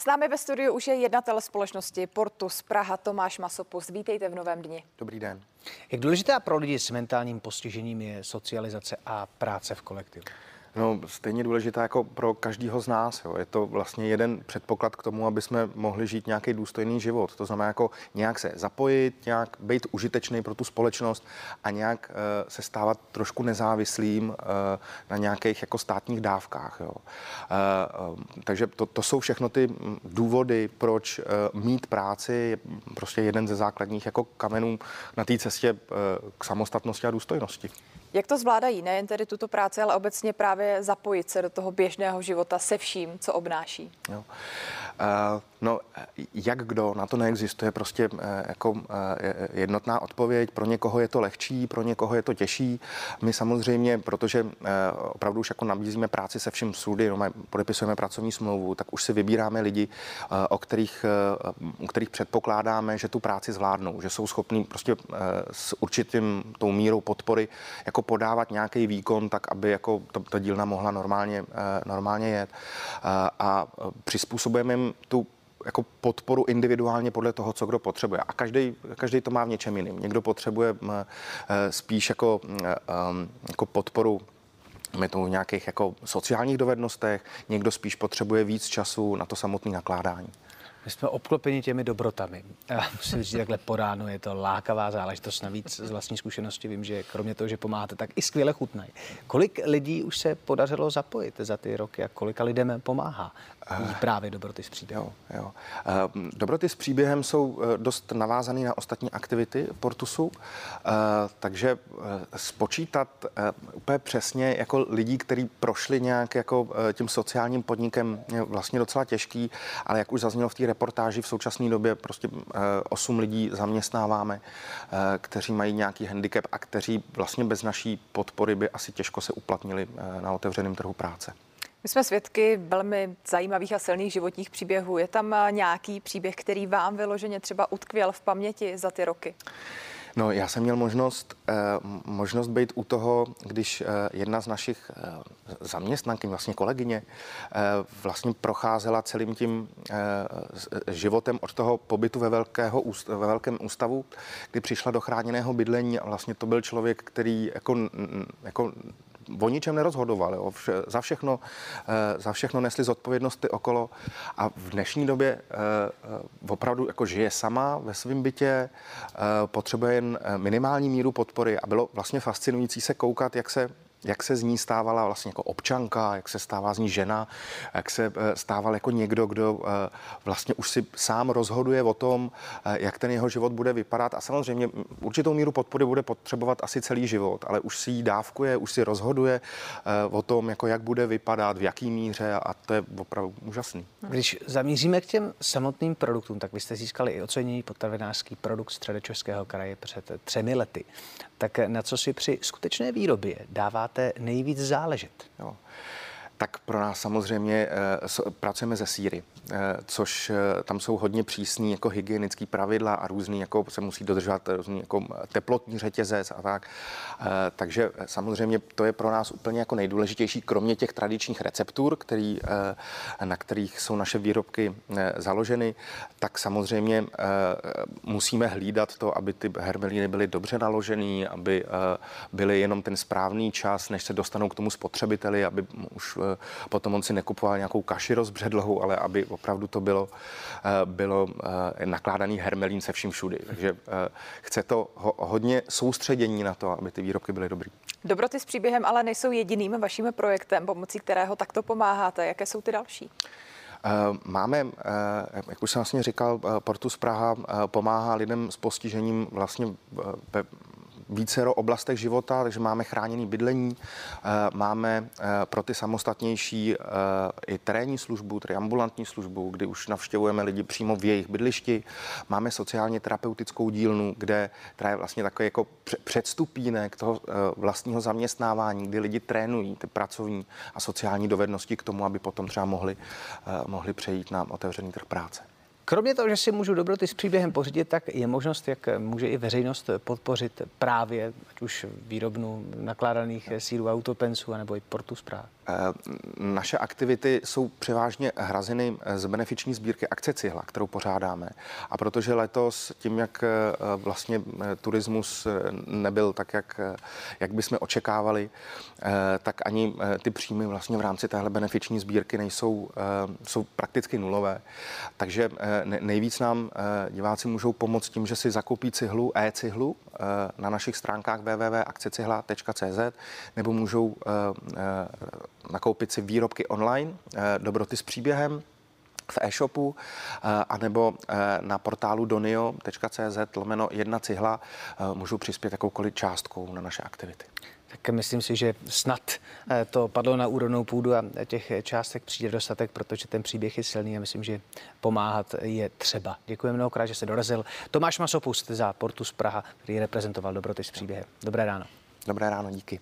S námi ve studiu už je jednatel společnosti Portus Praha Tomáš Masopus. Vítejte v novém dni. Dobrý den. Jak důležitá pro lidi s mentálním postižením je socializace a práce v kolektivu? No, stejně důležitá jako pro každého z nás. Jo. Je to vlastně jeden předpoklad k tomu, aby jsme mohli žít nějaký důstojný život. To znamená jako nějak se zapojit, nějak být užitečný pro tu společnost a nějak uh, se stávat trošku nezávislým uh, na nějakých jako státních dávkách. Jo. Uh, uh, takže to, to jsou všechno ty důvody, proč uh, mít práci je prostě jeden ze základních jako kamenů na té cestě uh, k samostatnosti a důstojnosti. Jak to zvládají? Nejen tedy tuto práci, ale obecně právě zapojit se do toho běžného života se vším, co obnáší. Jo. Uh, no, jak kdo, na to neexistuje prostě uh, jako uh, jednotná odpověď. Pro někoho je to lehčí, pro někoho je to těžší. My samozřejmě, protože opravdu už jako nabízíme práci se vším všudy, no, podepisujeme pracovní smlouvu, tak už si vybíráme lidi, o kterých, u kterých předpokládáme, že tu práci zvládnou, že jsou schopní prostě s určitým tou mírou podpory jako podávat nějaký výkon, tak aby jako ta dílna mohla normálně, normálně jet. A přizpůsobujeme jim tu jako podporu individuálně podle toho, co kdo potřebuje. A každý, každý to má v něčem jiným. Někdo potřebuje e, spíš jako, e, jako podporu my to v nějakých jako sociálních dovednostech, někdo spíš potřebuje víc času na to samotné nakládání. My jsme obklopeni těmi dobrotami. Musím říct, takhle po ránu je to lákavá záležitost. Navíc z vlastní zkušenosti vím, že kromě toho, že pomáháte, tak i skvěle chutnají. Kolik lidí už se podařilo zapojit za ty roky a kolika lidem pomáhá uh, právě dobroty s příběhem? Jo, jo. Uh, dobroty s příběhem jsou uh, dost navázané na ostatní aktivity Portusu, uh, takže spočítat úplně přesně jako lidí, kteří prošli nějak jako tím sociálním podnikem je vlastně docela těžký, ale jak už zaznělo v té reportáži v současné době prostě 8 eh, lidí zaměstnáváme, eh, kteří mají nějaký handicap a kteří vlastně bez naší podpory by asi těžko se uplatnili eh, na otevřeném trhu práce. My jsme svědky velmi zajímavých a silných životních příběhů. Je tam nějaký příběh, který vám vyloženě třeba utkvěl v paměti za ty roky? No, já jsem měl možnost, eh, možnost být u toho, když eh, jedna z našich eh, zaměstnankyň, vlastně kolegyně, vlastně procházela celým tím životem od toho pobytu ve, velkého, ve velkém ústavu, kdy přišla do chráněného bydlení a vlastně to byl člověk, který jako, jako o ničem nerozhodovali. Jo. Vše, za, všechno, eh, za všechno nesli zodpovědnost ty okolo a v dnešní době eh, eh, opravdu jako žije sama ve svém bytě, potřebuje jen minimální míru podpory a bylo vlastně fascinující se koukat, jak se jak se z ní stávala vlastně jako občanka, jak se stává z ní žena, jak se eh, stával jako někdo, kdo eh, vlastně už si sám rozhoduje o tom, eh, jak ten jeho život bude vypadat. A samozřejmě určitou míru podpory bude potřebovat asi celý život, ale už si ji dávkuje, už si rozhoduje o tom, jako jak bude vypadat, v jaký míře a to je opravdu úžasný. Když zamíříme k těm samotným produktům, tak vy jste získali i ocenění potravinářský produkt středočeského kraje před třemi lety. Tak na co si při skutečné výrobě dává máte nejvíc záležet? Jo. Tak pro nás samozřejmě uh, pracujeme ze síry, uh, což uh, tam jsou hodně přísný jako hygienický pravidla a různý, jako se musí dodržovat různý jako teplotní řetězec a tak. Takže samozřejmě to je pro nás úplně jako nejdůležitější, kromě těch tradičních receptur, který, na kterých jsou naše výrobky založeny, tak samozřejmě musíme hlídat to, aby ty hermelíny byly dobře naložený, aby byly jenom ten správný čas, než se dostanou k tomu spotřebiteli, aby už potom on si nekupoval nějakou kaši rozbředlou, ale aby opravdu to bylo, eh, bylo eh, nakládaný hermelín se vším všudy. Takže eh, chce to hodně soustředění na to, aby ty výrobky byly dobrý. Dobroty s příběhem ale nejsou jediným vaším projektem, pomocí kterého takto pomáháte. Jaké jsou ty další? Máme, jak už jsem vlastně říkal, Portus Praha pomáhá lidem s postižením vlastně ve vícero oblastech života, takže máme chráněný bydlení, eh, máme eh, pro ty samostatnější eh, i terénní službu, tedy ambulantní službu, kdy už navštěvujeme lidi přímo v jejich bydlišti. Máme sociálně terapeutickou dílnu, kde která je vlastně takový jako předstupínek toho vlastního zaměstnávání, kdy lidi trénují ty pracovní a sociální dovednosti k tomu, aby potom třeba mohli, mohli přejít na otevřený trh práce. Kromě toho, že si můžu dobroty s příběhem pořídit, tak je možnost, jak může i veřejnost podpořit právě ať už výrobnu nakládaných sírů autopensů, nebo i portu zpráv. Eh, naše aktivity jsou převážně hrazeny z benefiční sbírky akce Cihla, kterou pořádáme. A protože letos tím, jak eh, vlastně eh, turismus nebyl tak, jak, jak bychom očekávali, tak ani ty příjmy vlastně v rámci téhle benefiční sbírky nejsou jsou prakticky nulové. Takže nejvíc nám diváci můžou pomoct tím, že si zakoupí cihlu, e-cihlu na našich stránkách www.akcecihla.cz nebo můžou nakoupit si výrobky online, eh, dobroty s příběhem, v e-shopu eh, anebo eh, na portálu donio.cz lomeno jedna cihla můžou přispět jakoukoliv částkou na naše aktivity. Tak myslím si, že snad to padlo na úrodnou půdu a těch částek přijde dostatek, protože ten příběh je silný a myslím, že pomáhat je třeba. Děkuji mnohokrát, že se dorazil. Tomáš Masopust za Portus Praha, který reprezentoval dobroty s příběhem. Dobré ráno. Dobré ráno, díky.